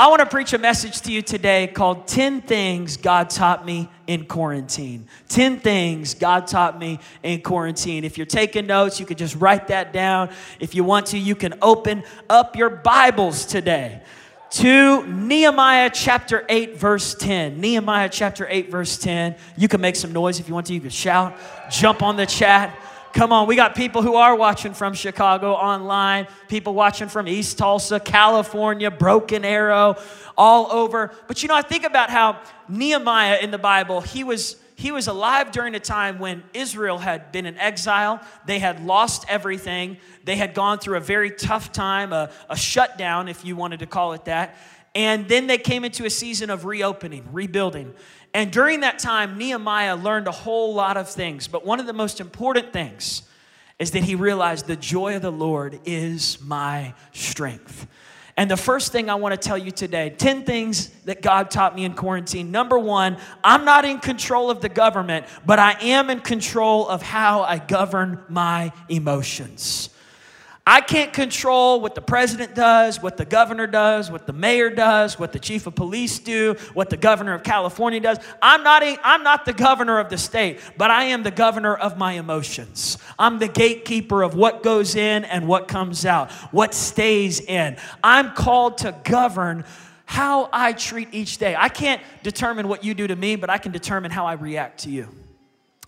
I want to preach a message to you today called 10 Things God Taught Me in Quarantine. 10 Things God Taught Me in Quarantine. If you're taking notes, you could just write that down. If you want to, you can open up your Bibles today to Nehemiah chapter 8, verse 10. Nehemiah chapter 8, verse 10. You can make some noise if you want to. You can shout, jump on the chat. Come on, we got people who are watching from Chicago online, people watching from East Tulsa, California, Broken Arrow, all over. But you know, I think about how Nehemiah in the Bible, he was he was alive during a time when Israel had been in exile. They had lost everything. They had gone through a very tough time, a, a shutdown, if you wanted to call it that. And then they came into a season of reopening, rebuilding. And during that time, Nehemiah learned a whole lot of things. But one of the most important things is that he realized the joy of the Lord is my strength. And the first thing I want to tell you today 10 things that God taught me in quarantine. Number one, I'm not in control of the government, but I am in control of how I govern my emotions. I can't control what the president does, what the governor does, what the mayor does, what the chief of police do, what the governor of California does. I'm not, a, I'm not the governor of the state, but I am the governor of my emotions. I'm the gatekeeper of what goes in and what comes out, what stays in. I'm called to govern how I treat each day. I can't determine what you do to me, but I can determine how I react to you.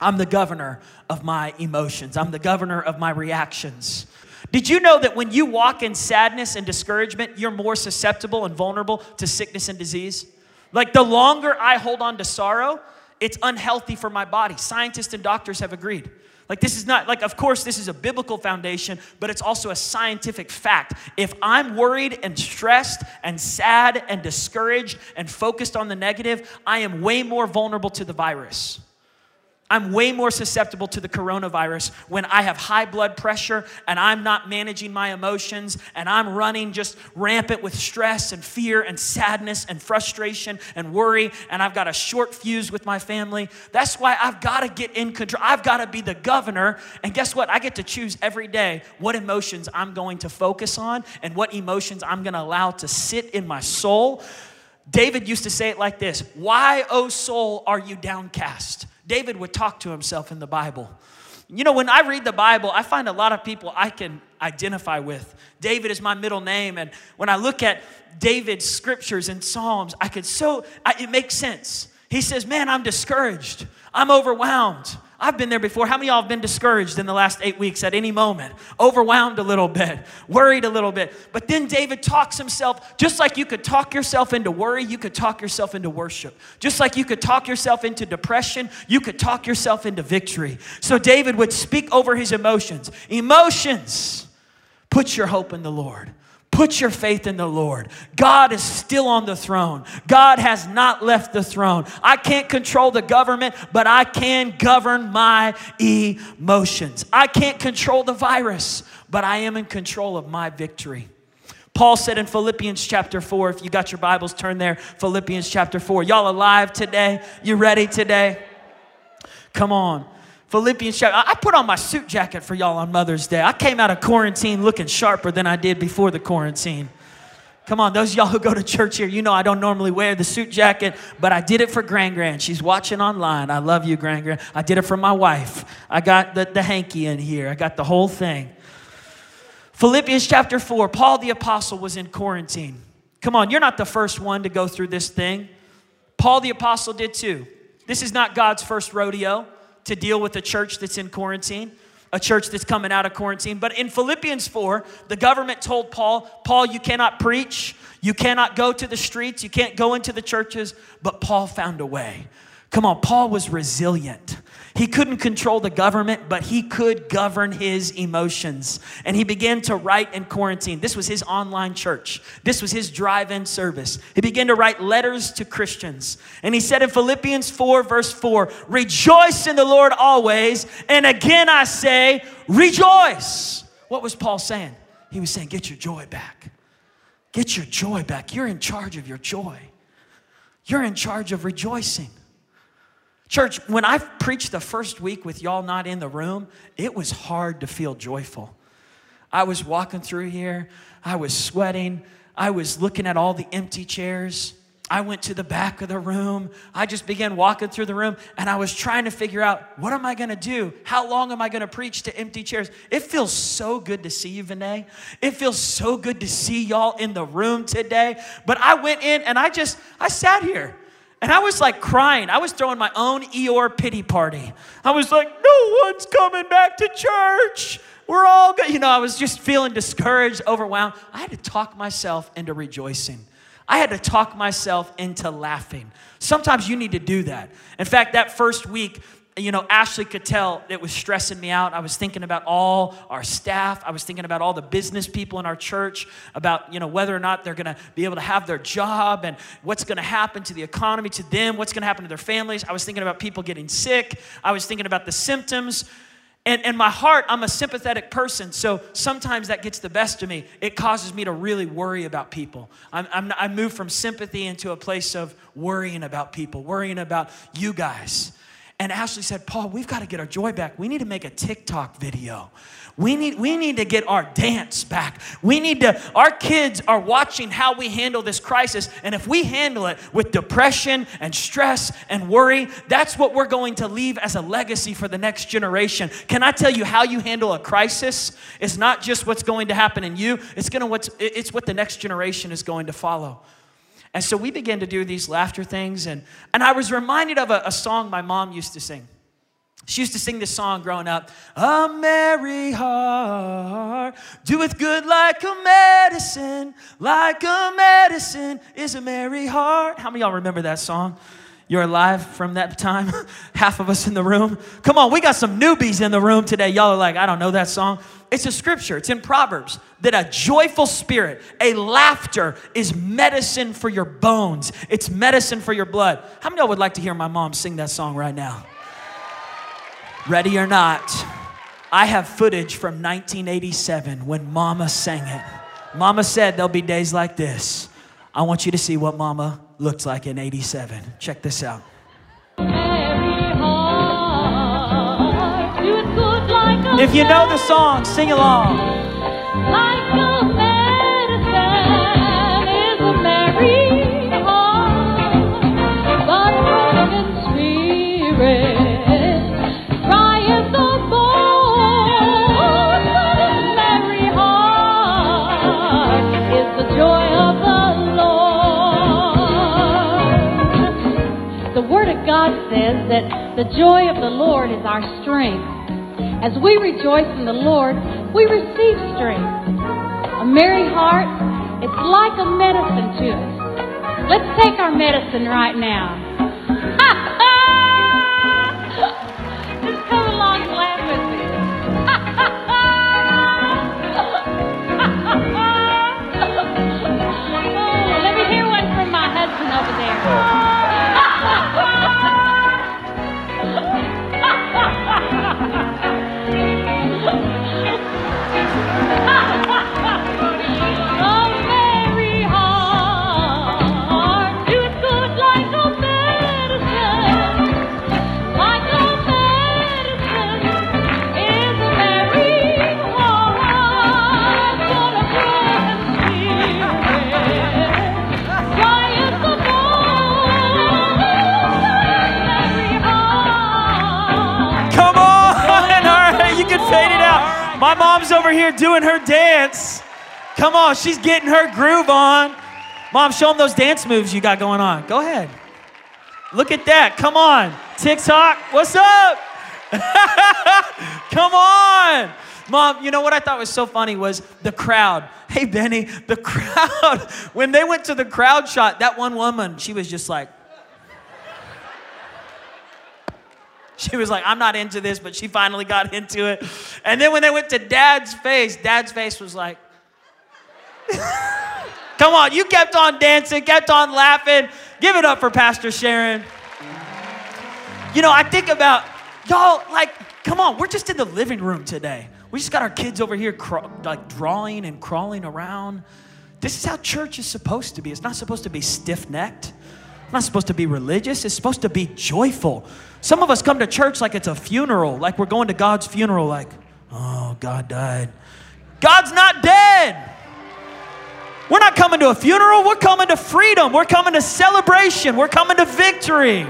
I'm the governor of my emotions, I'm the governor of my reactions. Did you know that when you walk in sadness and discouragement, you're more susceptible and vulnerable to sickness and disease? Like the longer I hold on to sorrow, it's unhealthy for my body. Scientists and doctors have agreed. Like, this is not, like, of course, this is a biblical foundation, but it's also a scientific fact. If I'm worried and stressed and sad and discouraged and focused on the negative, I am way more vulnerable to the virus. I'm way more susceptible to the coronavirus when I have high blood pressure and I'm not managing my emotions and I'm running just rampant with stress and fear and sadness and frustration and worry and I've got a short fuse with my family. That's why I've got to get in control. I've got to be the governor. And guess what? I get to choose every day what emotions I'm going to focus on and what emotions I'm going to allow to sit in my soul. David used to say it like this Why, O soul, are you downcast? David would talk to himself in the Bible. You know, when I read the Bible, I find a lot of people I can identify with. David is my middle name, and when I look at David's scriptures and Psalms, I could so, I, it makes sense. He says, Man, I'm discouraged, I'm overwhelmed. I've been there before. How many of y'all have been discouraged in the last eight weeks at any moment? Overwhelmed a little bit, worried a little bit. But then David talks himself, just like you could talk yourself into worry, you could talk yourself into worship. Just like you could talk yourself into depression, you could talk yourself into victory. So David would speak over his emotions. Emotions, put your hope in the Lord. Put your faith in the Lord. God is still on the throne. God has not left the throne. I can't control the government, but I can govern my emotions. I can't control the virus, but I am in control of my victory. Paul said in Philippians chapter 4, if you got your Bibles, turn there. Philippians chapter 4. Y'all alive today? You ready today? Come on. Philippians chapter. I put on my suit jacket for y'all on Mother's Day. I came out of quarantine looking sharper than I did before the quarantine. Come on, those y'all who go to church here, you know I don't normally wear the suit jacket, but I did it for Grand Grand. She's watching online. I love you, Grand Grand. I did it for my wife. I got the, the hanky in here, I got the whole thing. Philippians chapter 4, Paul the Apostle was in quarantine. Come on, you're not the first one to go through this thing. Paul the Apostle did too. This is not God's first rodeo to deal with a church that's in quarantine, a church that's coming out of quarantine. But in Philippians 4, the government told Paul, Paul, you cannot preach, you cannot go to the streets, you can't go into the churches. But Paul found a way. Come on, Paul was resilient. He couldn't control the government, but he could govern his emotions. And he began to write in quarantine. This was his online church, this was his drive in service. He began to write letters to Christians. And he said in Philippians 4, verse 4, Rejoice in the Lord always. And again I say, Rejoice. What was Paul saying? He was saying, Get your joy back. Get your joy back. You're in charge of your joy. You're in charge of rejoicing. Church, when I preached the first week with y'all not in the room, it was hard to feel joyful. I was walking through here, I was sweating, I was looking at all the empty chairs. I went to the back of the room. I just began walking through the room and I was trying to figure out what am I going to do? How long am I going to preach to empty chairs? It feels so good to see you, Vinay. It feels so good to see y'all in the room today. But I went in and I just, I sat here and I was like crying. I was throwing my own Eeyore pity party. I was like, no one's coming back to church. We're all good. You know, I was just feeling discouraged, overwhelmed. I had to talk myself into rejoicing. I had to talk myself into laughing. Sometimes you need to do that. In fact, that first week, you know, Ashley could tell it was stressing me out. I was thinking about all our staff. I was thinking about all the business people in our church, about, you know, whether or not they're going to be able to have their job and what's going to happen to the economy, to them, what's going to happen to their families. I was thinking about people getting sick. I was thinking about the symptoms. And, and my heart, I'm a sympathetic person, so sometimes that gets the best of me. It causes me to really worry about people. I'm, I'm, I move from sympathy into a place of worrying about people, worrying about you guys. And Ashley said, Paul, we've got to get our joy back. We need to make a TikTok video. We need, we need to get our dance back. We need to, our kids are watching how we handle this crisis. And if we handle it with depression and stress and worry, that's what we're going to leave as a legacy for the next generation. Can I tell you how you handle a crisis is not just what's going to happen in you, it's, gonna what's, it's what the next generation is going to follow. And so we began to do these laughter things. And, and I was reminded of a, a song my mom used to sing. She used to sing this song growing up. A merry heart doeth good like a medicine, like a medicine is a merry heart. How many y'all remember that song? You're alive from that time? Half of us in the room. Come on, we got some newbies in the room today. Y'all are like, I don't know that song. It's a scripture, it's in Proverbs that a joyful spirit, a laughter is medicine for your bones, it's medicine for your blood. How many of y'all would like to hear my mom sing that song right now? Ready or not, I have footage from 1987 when Mama sang it. Mama said there'll be days like this. I want you to see what Mama looked like in 87. Check this out. If you know the song, sing along. That the joy of the Lord is our strength. As we rejoice in the Lord, we receive strength. A merry heart, it's like a medicine to us. Let's take our medicine right now. Just come along and laugh with me. oh, let me hear one from my husband over there. Here doing her dance. Come on, she's getting her groove on. Mom, show them those dance moves you got going on. Go ahead. Look at that. Come on. TikTok, what's up? Come on. Mom, you know what I thought was so funny was the crowd. Hey, Benny, the crowd, when they went to the crowd shot, that one woman, she was just like, She was like, I'm not into this, but she finally got into it. And then when they went to dad's face, dad's face was like, Come on, you kept on dancing, kept on laughing. Give it up for Pastor Sharon. You know, I think about y'all, like, come on, we're just in the living room today. We just got our kids over here, craw- like, drawing and crawling around. This is how church is supposed to be. It's not supposed to be stiff necked, not supposed to be religious, it's supposed to be joyful. Some of us come to church like it's a funeral, like we're going to God's funeral, like, oh, God died. God's not dead. We're not coming to a funeral, we're coming to freedom. We're coming to celebration. We're coming to victory.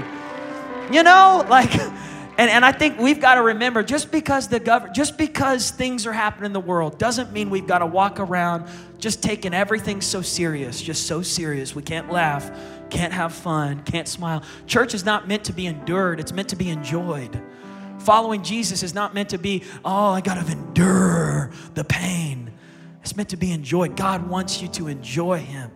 You know, like and, and I think we've got to remember just because the government just because things are happening in the world doesn't mean we've got to walk around just taking everything so serious, just so serious. We can't laugh, can't have fun, can't smile. Church is not meant to be endured, it's meant to be enjoyed. Following Jesus is not meant to be, oh, I got to endure the pain. It's meant to be enjoyed. God wants you to enjoy Him,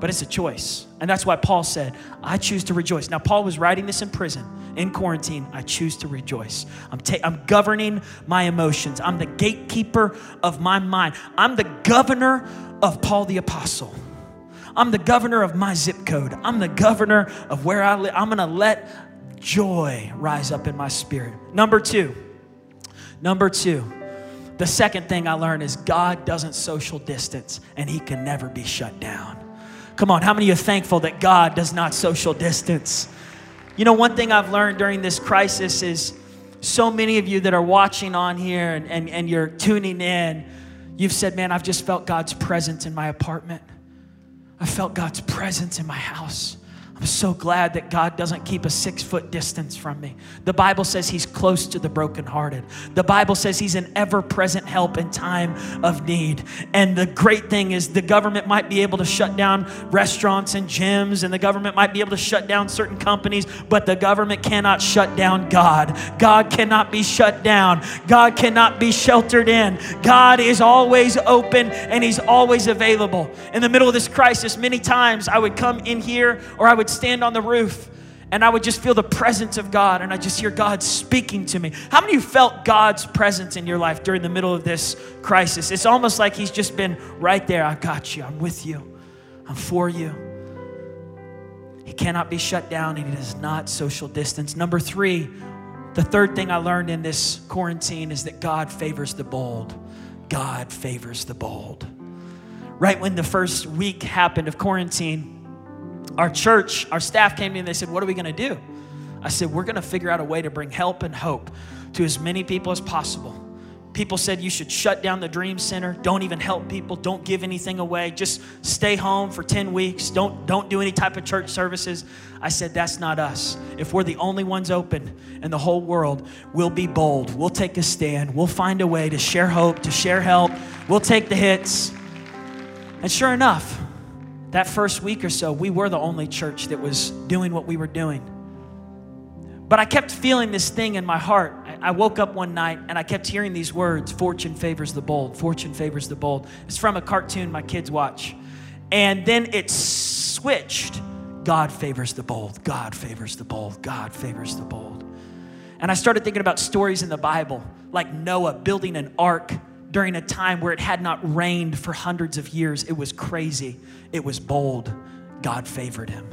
but it's a choice. And that's why Paul said, I choose to rejoice. Now, Paul was writing this in prison, in quarantine. I choose to rejoice. I'm, ta- I'm governing my emotions. I'm the gatekeeper of my mind. I'm the governor of Paul the Apostle. I'm the governor of my zip code. I'm the governor of where I live. I'm going to let joy rise up in my spirit. Number two, number two, the second thing I learned is God doesn't social distance and he can never be shut down. Come on, how many of you are thankful that God does not social distance? You know, one thing I've learned during this crisis is so many of you that are watching on here and, and, and you're tuning in, you've said, Man, I've just felt God's presence in my apartment. I felt God's presence in my house. I'm so glad that God doesn't keep a six foot distance from me. The Bible says He's close to the brokenhearted. The Bible says He's an ever present help in time of need. And the great thing is, the government might be able to shut down restaurants and gyms, and the government might be able to shut down certain companies, but the government cannot shut down God. God cannot be shut down. God cannot be sheltered in. God is always open and He's always available. In the middle of this crisis, many times I would come in here or I would would stand on the roof and I would just feel the presence of God and I just hear God speaking to me. How many of you felt God's presence in your life during the middle of this crisis? It's almost like He's just been right there. I got you. I'm with you. I'm for you. He cannot be shut down and He does not social distance. Number three, the third thing I learned in this quarantine is that God favors the bold. God favors the bold. Right when the first week happened of quarantine, our church, our staff came in and they said, What are we going to do? I said, We're going to figure out a way to bring help and hope to as many people as possible. People said you should shut down the Dream Center. Don't even help people. Don't give anything away. Just stay home for 10 weeks. Don't, don't do any type of church services. I said, That's not us. If we're the only ones open in the whole world, we'll be bold. We'll take a stand. We'll find a way to share hope, to share help. We'll take the hits. And sure enough, that first week or so, we were the only church that was doing what we were doing. But I kept feeling this thing in my heart. I woke up one night and I kept hearing these words Fortune favors the bold, fortune favors the bold. It's from a cartoon my kids watch. And then it switched God favors the bold, God favors the bold, God favors the bold. And I started thinking about stories in the Bible, like Noah building an ark during a time where it had not rained for hundreds of years. It was crazy. It was bold. God favored him.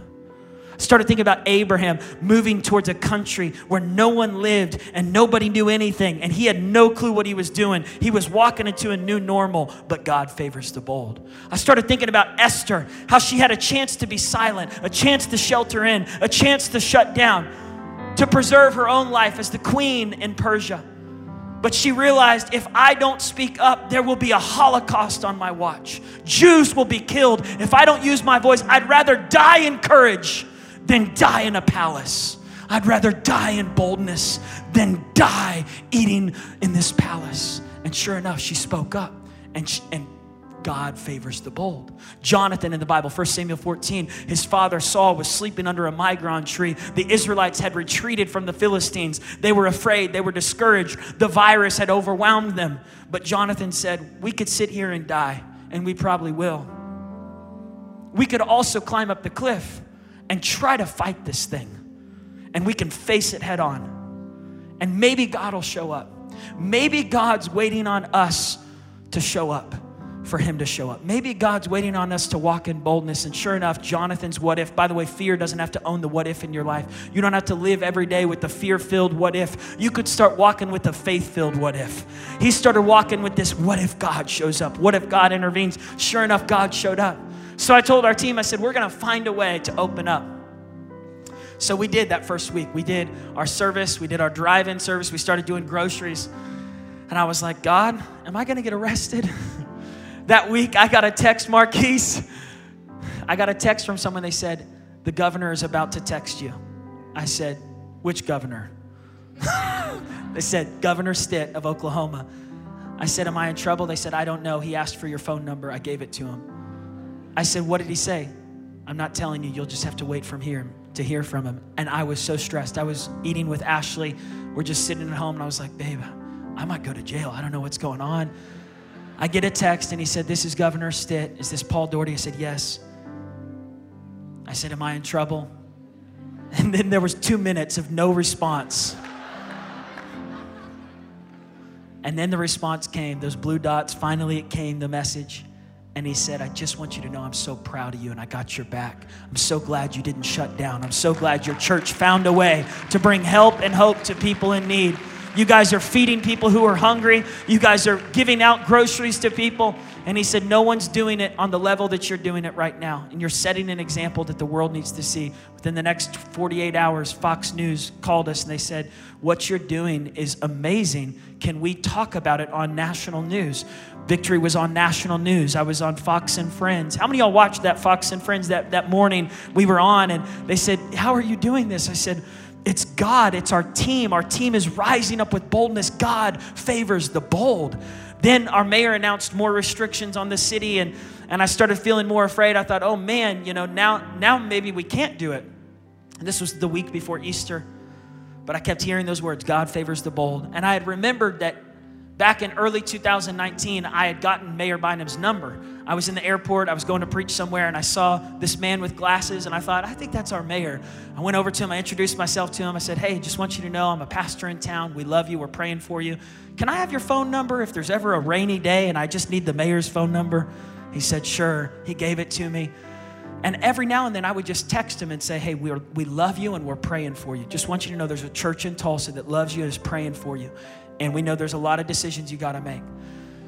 I started thinking about Abraham moving towards a country where no one lived and nobody knew anything, and he had no clue what he was doing. He was walking into a new normal, but God favors the bold. I started thinking about Esther, how she had a chance to be silent, a chance to shelter in, a chance to shut down, to preserve her own life as the queen in Persia. But she realized if I don't speak up, there will be a Holocaust on my watch. Jews will be killed. If I don't use my voice, I'd rather die in courage than die in a palace. I'd rather die in boldness than die eating in this palace. And sure enough, she spoke up and, she, and God favors the bold. Jonathan in the Bible, 1 Samuel 14, his father Saul was sleeping under a migron tree. The Israelites had retreated from the Philistines. They were afraid, they were discouraged. The virus had overwhelmed them. But Jonathan said, We could sit here and die, and we probably will. We could also climb up the cliff and try to fight this thing, and we can face it head on. And maybe God will show up. Maybe God's waiting on us to show up for him to show up. Maybe God's waiting on us to walk in boldness. And sure enough, Jonathan's what if. By the way, fear doesn't have to own the what if in your life. You don't have to live every day with the fear filled what if. You could start walking with the faith filled what if. He started walking with this what if God shows up? What if God intervenes? Sure enough, God showed up. So I told our team, I said, we're going to find a way to open up. So we did that first week. We did our service, we did our drive in service, we started doing groceries. And I was like, God, am I going to get arrested? that week, I got a text, Marquise. I got a text from someone. They said, The governor is about to text you. I said, Which governor? they said, Governor Stitt of Oklahoma. I said, Am I in trouble? They said, I don't know. He asked for your phone number. I gave it to him. I said, What did he say? I'm not telling you. You'll just have to wait from here to hear from him. And I was so stressed. I was eating with Ashley. We're just sitting at home, and I was like, Babe, I might go to jail. I don't know what's going on. I get a text, and he said, This is Governor Stitt. Is this Paul Daugherty? I said, Yes. I said, Am I in trouble? And then there was two minutes of no response. And then the response came, those blue dots, finally it came, the message. And he said, I just want you to know I'm so proud of you and I got your back. I'm so glad you didn't shut down. I'm so glad your church found a way to bring help and hope to people in need. You guys are feeding people who are hungry. You guys are giving out groceries to people. And he said, No one's doing it on the level that you're doing it right now. And you're setting an example that the world needs to see. Within the next 48 hours, Fox News called us and they said, What you're doing is amazing. Can we talk about it on national news? Victory was on national news. I was on Fox and Friends. How many y'all watched that Fox and Friends that, that morning we were on? And they said, How are you doing this? I said, God, it's our team. Our team is rising up with boldness. God favors the bold. Then our mayor announced more restrictions on the city, and, and I started feeling more afraid. I thought, oh man, you know, now, now maybe we can't do it. And this was the week before Easter. But I kept hearing those words God favors the bold. And I had remembered that back in early 2019, I had gotten Mayor Bynum's number. I was in the airport, I was going to preach somewhere, and I saw this man with glasses, and I thought, I think that's our mayor. I went over to him, I introduced myself to him. I said, Hey, just want you to know I'm a pastor in town. We love you, we're praying for you. Can I have your phone number if there's ever a rainy day and I just need the mayor's phone number? He said, Sure. He gave it to me. And every now and then I would just text him and say, Hey, we we love you and we're praying for you. Just want you to know there's a church in Tulsa that loves you and is praying for you. And we know there's a lot of decisions you got to make.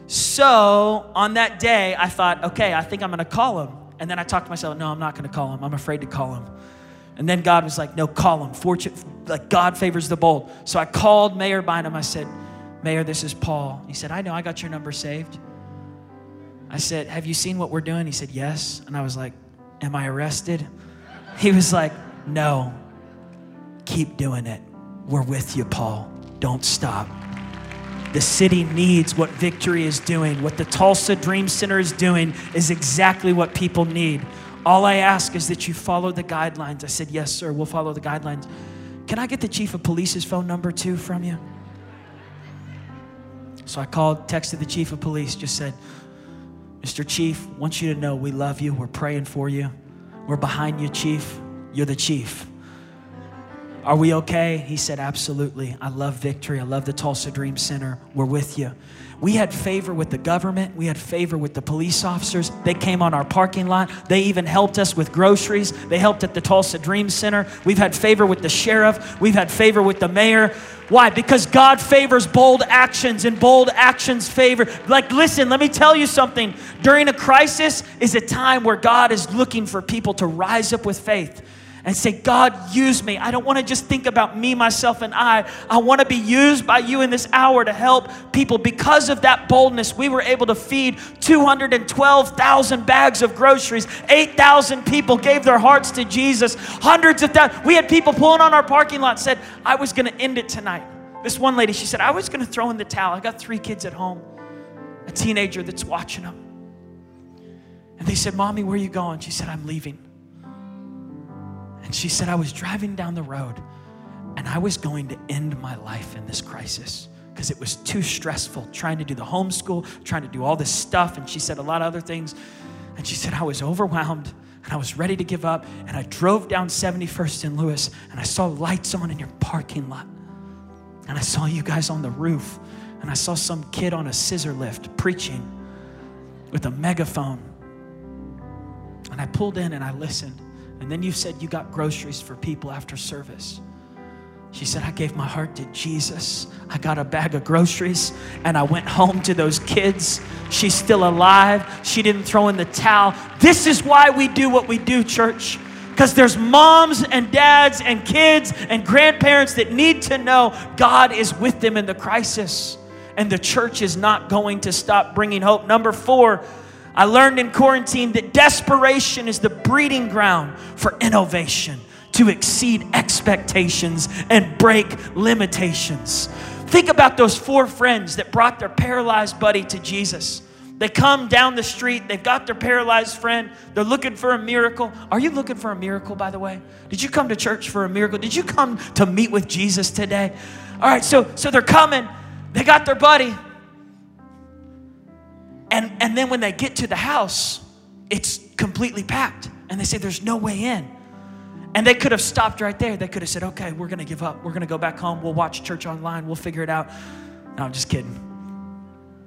So on that day, I thought, okay, I think I'm going to call him. And then I talked to myself, no, I'm not going to call him. I'm afraid to call him. And then God was like, no, call him. Fortune, like God favors the bold. So I called Mayor Bynum. I said, Mayor, this is Paul. He said, I know, I got your number saved. I said, Have you seen what we're doing? He said, Yes. And I was like, Am I arrested? He was like, No. Keep doing it. We're with you, Paul. Don't stop. The city needs what Victory is doing. What the Tulsa Dream Center is doing is exactly what people need. All I ask is that you follow the guidelines. I said, Yes, sir, we'll follow the guidelines. Can I get the chief of police's phone number too from you? So I called, texted the chief of police, just said, Mr. Chief, want you to know we love you. We're praying for you. We're behind you, Chief. You're the chief. Are we okay? He said, Absolutely. I love victory. I love the Tulsa Dream Center. We're with you. We had favor with the government. We had favor with the police officers. They came on our parking lot. They even helped us with groceries. They helped at the Tulsa Dream Center. We've had favor with the sheriff. We've had favor with the mayor. Why? Because God favors bold actions and bold actions favor. Like, listen, let me tell you something. During a crisis is a time where God is looking for people to rise up with faith and say, God, use me. I don't want to just think about me, myself, and I. I want to be used by you in this hour to help people. Because of that boldness, we were able to feed 212,000 bags of groceries. 8,000 people gave their hearts to Jesus. Hundreds of thousands. We had people pulling on our parking lot said, I was going to end it tonight. This one lady, she said, I was going to throw in the towel. I got three kids at home, a teenager that's watching them. And they said, Mommy, where are you going? She said, I'm leaving. And she said, I was driving down the road and I was going to end my life in this crisis because it was too stressful trying to do the homeschool, trying to do all this stuff. And she said a lot of other things. And she said, I was overwhelmed and I was ready to give up. And I drove down 71st in Lewis and I saw lights on in your parking lot. And I saw you guys on the roof. And I saw some kid on a scissor lift preaching with a megaphone. And I pulled in and I listened. And then you said you got groceries for people after service. She said, I gave my heart to Jesus. I got a bag of groceries and I went home to those kids. She's still alive. She didn't throw in the towel. This is why we do what we do, church. Because there's moms and dads and kids and grandparents that need to know God is with them in the crisis. And the church is not going to stop bringing hope. Number four, I learned in quarantine that desperation is the breeding ground for innovation to exceed expectations and break limitations. Think about those four friends that brought their paralyzed buddy to Jesus. They come down the street, they've got their paralyzed friend, they're looking for a miracle. Are you looking for a miracle, by the way? Did you come to church for a miracle? Did you come to meet with Jesus today? All right, so, so they're coming, they got their buddy. And, and then when they get to the house, it's completely packed. And they say, There's no way in. And they could have stopped right there. They could have said, Okay, we're going to give up. We're going to go back home. We'll watch church online. We'll figure it out. No, I'm just kidding.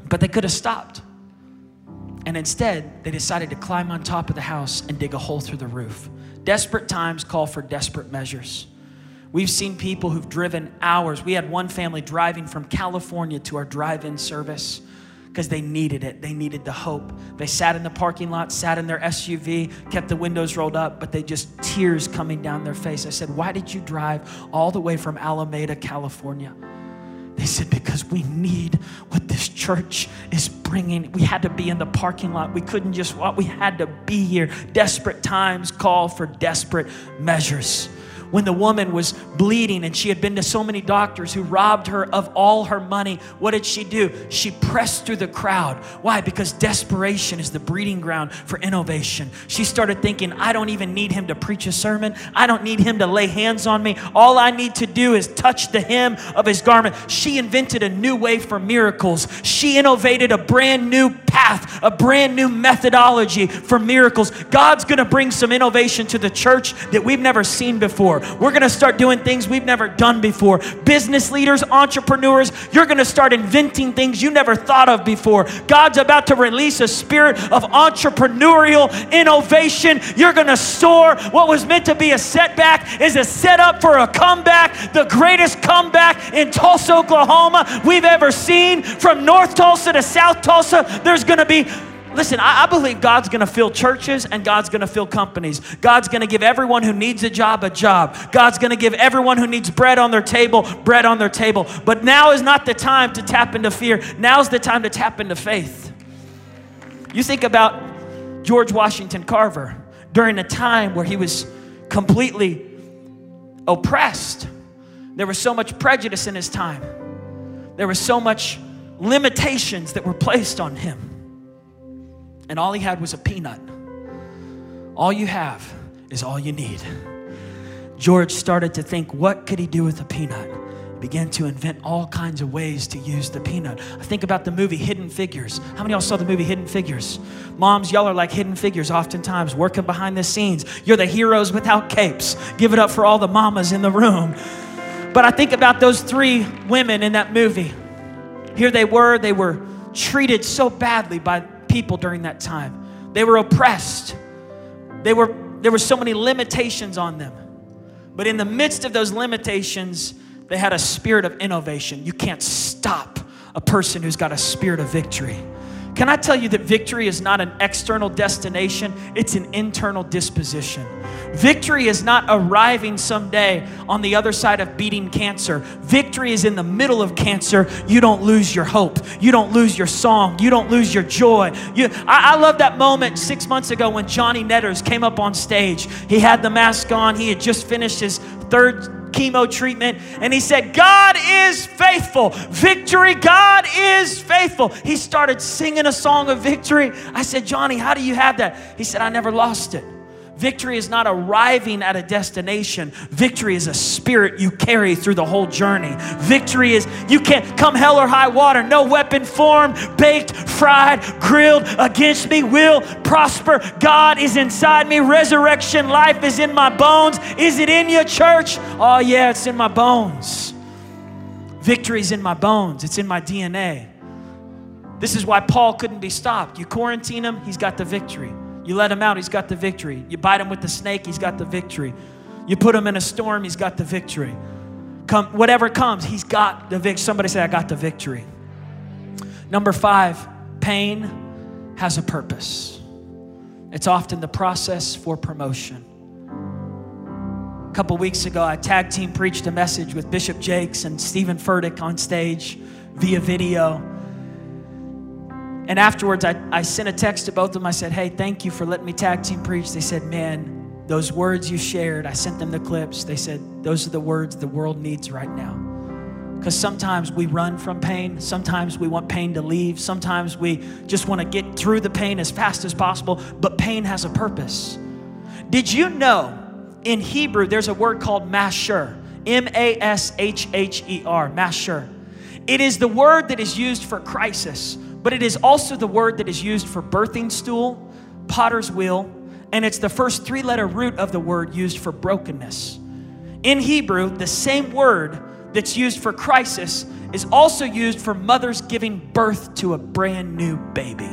But they could have stopped. And instead, they decided to climb on top of the house and dig a hole through the roof. Desperate times call for desperate measures. We've seen people who've driven hours. We had one family driving from California to our drive in service because they needed it. They needed the hope. They sat in the parking lot, sat in their SUV, kept the windows rolled up, but they just tears coming down their face. I said, Why did you drive all the way from Alameda, California? They said, Because we need what this church is bringing. We had to be in the parking lot. We couldn't just walk, we had to be here. Desperate times call for desperate measures when the woman was bleeding and she had been to so many doctors who robbed her of all her money, what did she do? She pressed through the crowd. Why? Because desperation is the breeding ground for innovation. She started thinking, I don't even need him to preach a sermon. I don't need him to lay hands on me. All I need to do is touch the hem of his garment. She invented a new way for miracles. She innovated a brand new path, a brand new methodology for miracles. God's going to bring some innovation to the church that we've never seen before. We're going to start doing things we've never done before. Business leaders, entrepreneurs, you're going to start inventing things you never thought of before. God's about to release a spirit of entrepreneurial innovation. You're going to soar. What was meant to be a setback is a setup for a comeback, the greatest comeback in Tulsa, Oklahoma we've ever seen. From North Tulsa to South Tulsa, there's going to be Listen, I, I, believe God's gonna fill churches and God's gonna fill companies. God's gonna give everyone who needs a job a job. God's gonna give everyone who needs bread on their table bread on their table. But now is not the time to tap into fear. Now's the time to tap into faith. You think about George Washington Carver during a time where he was completely oppressed. There was so much prejudice in his time, there was so much limitations that were placed on him and all he had was a peanut. All you have is all you need. George started to think, what could he do with a peanut? He began to invent all kinds of ways to use the peanut. I think about the movie Hidden Figures. How many of y'all saw the movie Hidden Figures? Moms, y'all are like hidden figures oftentimes, working behind the scenes. You're the heroes without capes. Give it up for all the mamas in the room. But I think about those three women in that movie. Here they were, they were treated so badly by people during that time. They were oppressed. They were, there were so many limitations on them. But in the midst of those limitations, they had a spirit of innovation. You can't stop a person who's got a spirit of victory. Can I tell you that victory is not an external destination, it's an internal disposition. Victory is not arriving someday on the other side of beating cancer. Victory is in the middle of cancer. You don't lose your hope. You don't lose your song. You don't lose your joy. You, I, I love that moment six months ago when Johnny Netters came up on stage. He had the mask on, he had just finished his third chemo treatment, and he said, God is faithful. Victory, God is faithful. He started singing a song of victory. I said, Johnny, how do you have that? He said, I never lost it. Victory is not arriving at a destination. Victory is a spirit you carry through the whole journey. Victory is you can't come hell or high water. No weapon formed, baked, fried, grilled against me will prosper. God is inside me. Resurrection life is in my bones. Is it in your church? Oh, yeah, it's in my bones. Victory is in my bones, it's in my DNA. This is why Paul couldn't be stopped. You quarantine him, he's got the victory. You let him out, he's got the victory. You bite him with the snake, he's got the victory. You put him in a storm, he's got the victory. Come, whatever comes, he's got the victory. Somebody say, I got the victory. Number five, pain has a purpose. It's often the process for promotion. A couple weeks ago, I tag team preached a message with Bishop Jakes and Steven Furtick on stage via video. And afterwards, I, I sent a text to both of them. I said, Hey, thank you for letting me tag team preach. They said, Man, those words you shared, I sent them the clips. They said, Those are the words the world needs right now. Because sometimes we run from pain. Sometimes we want pain to leave. Sometimes we just want to get through the pain as fast as possible. But pain has a purpose. Did you know in Hebrew there's a word called masher? M A S H H E R, masher. It is the word that is used for crisis, but it is also the word that is used for birthing stool, potter's wheel, and it's the first three letter root of the word used for brokenness. In Hebrew, the same word that's used for crisis is also used for mothers giving birth to a brand new baby.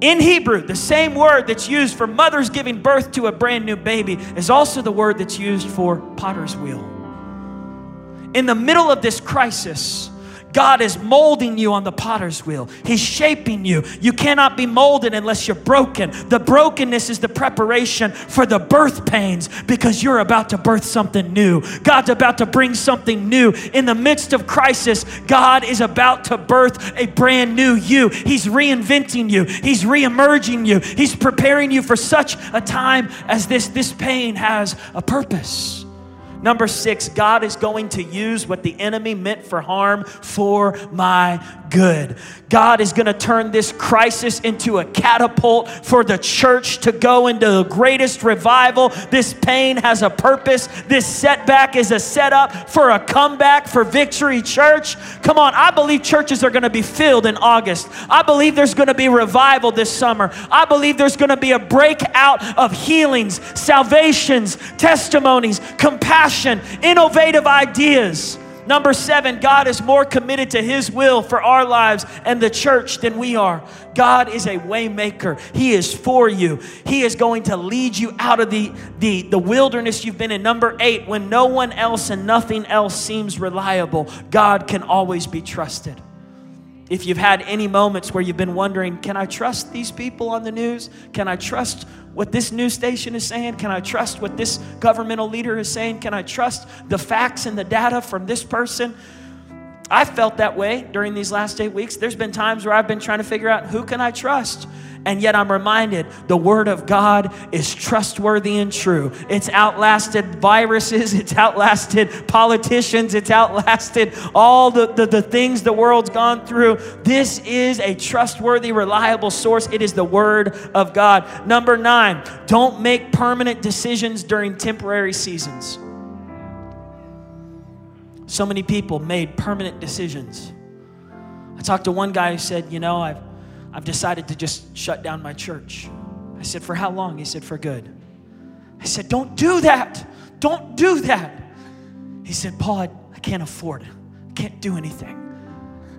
In Hebrew, the same word that's used for mothers giving birth to a brand new baby is also the word that's used for potter's wheel. In the middle of this crisis, God is molding you on the potter's wheel. He's shaping you. You cannot be molded unless you're broken. The brokenness is the preparation for the birth pains because you're about to birth something new. God's about to bring something new. In the midst of crisis, God is about to birth a brand new you. He's reinventing you, He's reemerging you, He's preparing you for such a time as this. This pain has a purpose. Number six, God is going to use what the enemy meant for harm for my good. God is going to turn this crisis into a catapult for the church to go into the greatest revival. This pain has a purpose. This setback is a setup for a comeback for Victory Church. Come on, I believe churches are going to be filled in August. I believe there's going to be revival this summer. I believe there's going to be a breakout of healings, salvations, testimonies, compassion, innovative ideas. Number seven, God is more committed to His will for our lives and the church than we are. God is a waymaker. He is for you. He is going to lead you out of the, the, the wilderness you've been in. Number eight, when no one else and nothing else seems reliable, God can always be trusted. If you've had any moments where you've been wondering, can I trust these people on the news? Can I trust what this news station is saying? Can I trust what this governmental leader is saying? Can I trust the facts and the data from this person? I felt that way during these last eight weeks. There's been times where I've been trying to figure out who can I trust? And yet I'm reminded the Word of God is trustworthy and true. It's outlasted viruses, it's outlasted politicians, it's outlasted all the, the, the, things the world's gone through. This is a trustworthy, reliable source. It is the Word of God. Number nine, don't make permanent decisions during temporary seasons. So many people made permanent decisions. I talked to one guy who said, You know, I've I've decided to just shut down my church. I said, For how long? He said, For good. I said, Don't do that. Don't do that. He said, Paul, I, I can't afford it. I can't do anything.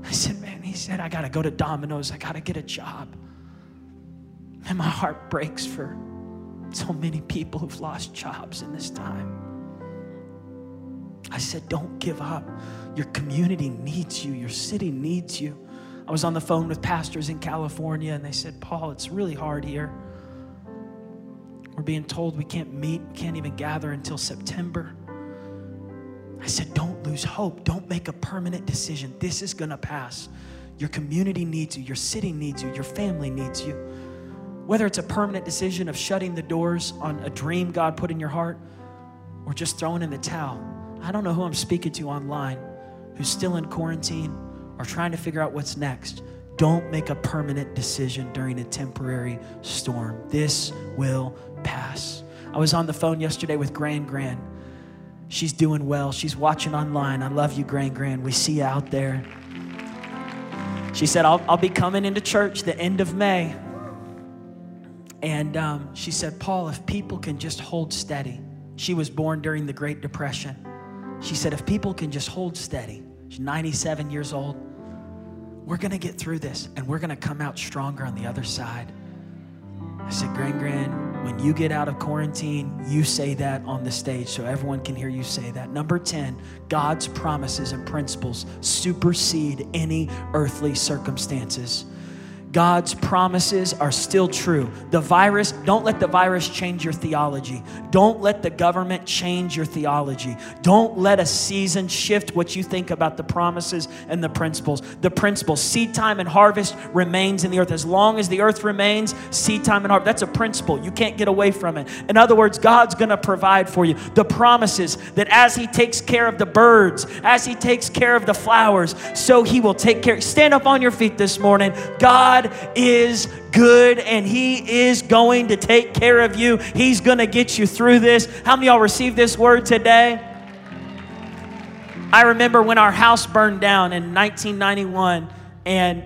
I said, Man, he said, I got to go to Domino's. I got to get a job. And my heart breaks for so many people who've lost jobs in this time. I said, Don't give up. Your community needs you, your city needs you. I was on the phone with pastors in California and they said, Paul, it's really hard here. We're being told we can't meet, can't even gather until September. I said, don't lose hope. Don't make a permanent decision. This is going to pass. Your community needs you, your city needs you, your family needs you. Whether it's a permanent decision of shutting the doors on a dream God put in your heart or just throwing in the towel, I don't know who I'm speaking to online who's still in quarantine or trying to figure out what's next, don't make a permanent decision during a temporary storm. This will pass. I was on the phone yesterday with Gran Gran. She's doing well. She's watching online. I love you, Gran Gran. We see you out there. She said, I'll, I'll be coming into church the end of May. And um, she said, Paul, if people can just hold steady. She was born during the Great Depression. She said, if people can just hold steady, She's 97 years old. We're going to get through this and we're going to come out stronger on the other side. I said, Gran Gran, when you get out of quarantine, you say that on the stage so everyone can hear you say that. Number 10, God's promises and principles supersede any earthly circumstances. God's promises are still true. The virus, don't let the virus change your theology. Don't let the government change your theology. Don't let a season shift what you think about the promises and the principles. The principles, seed time and harvest remains in the earth. As long as the earth remains, seed time and harvest, that's a principle. You can't get away from it. In other words, God's going to provide for you. The promises that as He takes care of the birds, as He takes care of the flowers, so He will take care. Stand up on your feet this morning. God God is good and He is going to take care of you. He's going to get you through this. How many y'all received this word today? I remember when our house burned down in 1991 and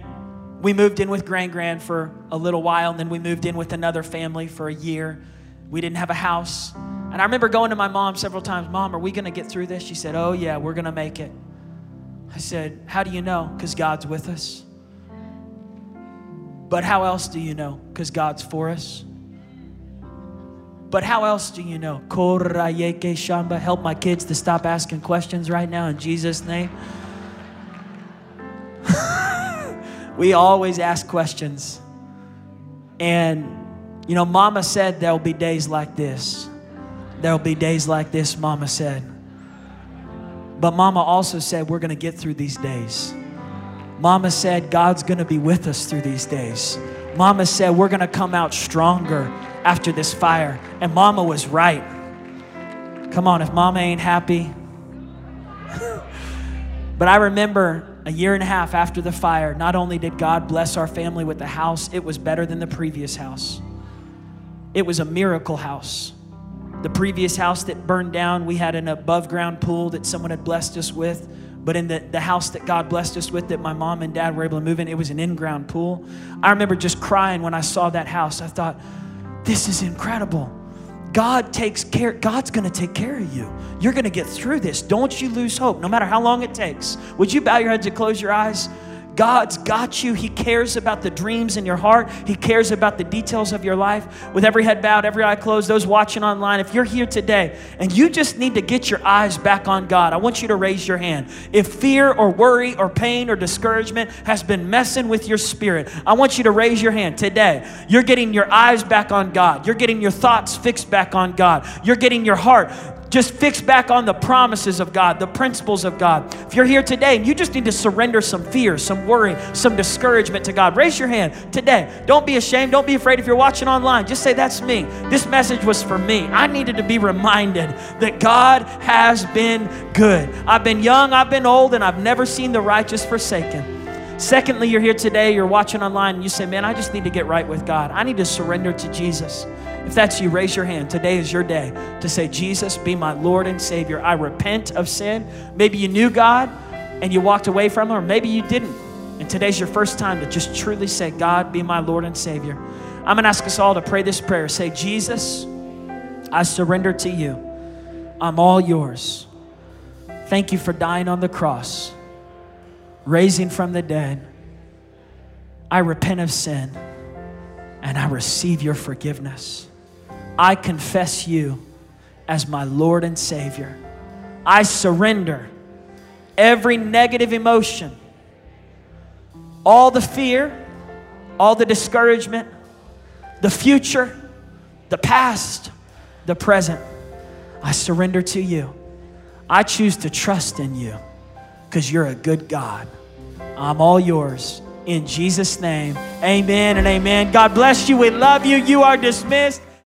we moved in with Grand Grand for a little while and then we moved in with another family for a year. We didn't have a house. And I remember going to my mom several times, Mom, are we going to get through this? She said, Oh, yeah, we're going to make it. I said, How do you know? Because God's with us. But how else do you know? Because God's for us. But how else do you know? Shamba. Help my kids to stop asking questions right now in Jesus' name. we always ask questions. And, you know, Mama said there'll be days like this. There'll be days like this, Mama said. But Mama also said we're going to get through these days. Mama said, God's gonna be with us through these days. Mama said, we're gonna come out stronger after this fire. And Mama was right. Come on, if Mama ain't happy. but I remember a year and a half after the fire, not only did God bless our family with the house, it was better than the previous house. It was a miracle house. The previous house that burned down, we had an above ground pool that someone had blessed us with. But in the, the house that God blessed us with, that my mom and dad were able to move in, it was an in ground pool. I remember just crying when I saw that house. I thought, this is incredible. God takes care, God's gonna take care of you. You're gonna get through this. Don't you lose hope, no matter how long it takes. Would you bow your heads and close your eyes? God's got you. He cares about the dreams in your heart. He cares about the details of your life. With every head bowed, every eye closed, those watching online, if you're here today and you just need to get your eyes back on God, I want you to raise your hand. If fear or worry or pain or discouragement has been messing with your spirit, I want you to raise your hand today. You're getting your eyes back on God. You're getting your thoughts fixed back on God. You're getting your heart just fix back on the promises of God, the principles of God. If you're here today and you just need to surrender some fear, some worry, some discouragement to God, raise your hand today. Don't be ashamed. Don't be afraid if you're watching online. Just say, That's me. This message was for me. I needed to be reminded that God has been good. I've been young, I've been old, and I've never seen the righteous forsaken. Secondly, you're here today, you're watching online, and you say, Man, I just need to get right with God. I need to surrender to Jesus. If that's you, raise your hand. Today is your day to say, Jesus, be my Lord and Savior. I repent of sin. Maybe you knew God and you walked away from Him, or maybe you didn't. And today's your first time to just truly say, God, be my Lord and Savior. I'm going to ask us all to pray this prayer. Say, Jesus, I surrender to you. I'm all yours. Thank you for dying on the cross, raising from the dead. I repent of sin and I receive your forgiveness. I confess you as my Lord and Savior. I surrender every negative emotion, all the fear, all the discouragement, the future, the past, the present. I surrender to you. I choose to trust in you because you're a good God. I'm all yours. In Jesus' name, amen and amen. God bless you. We love you. You are dismissed.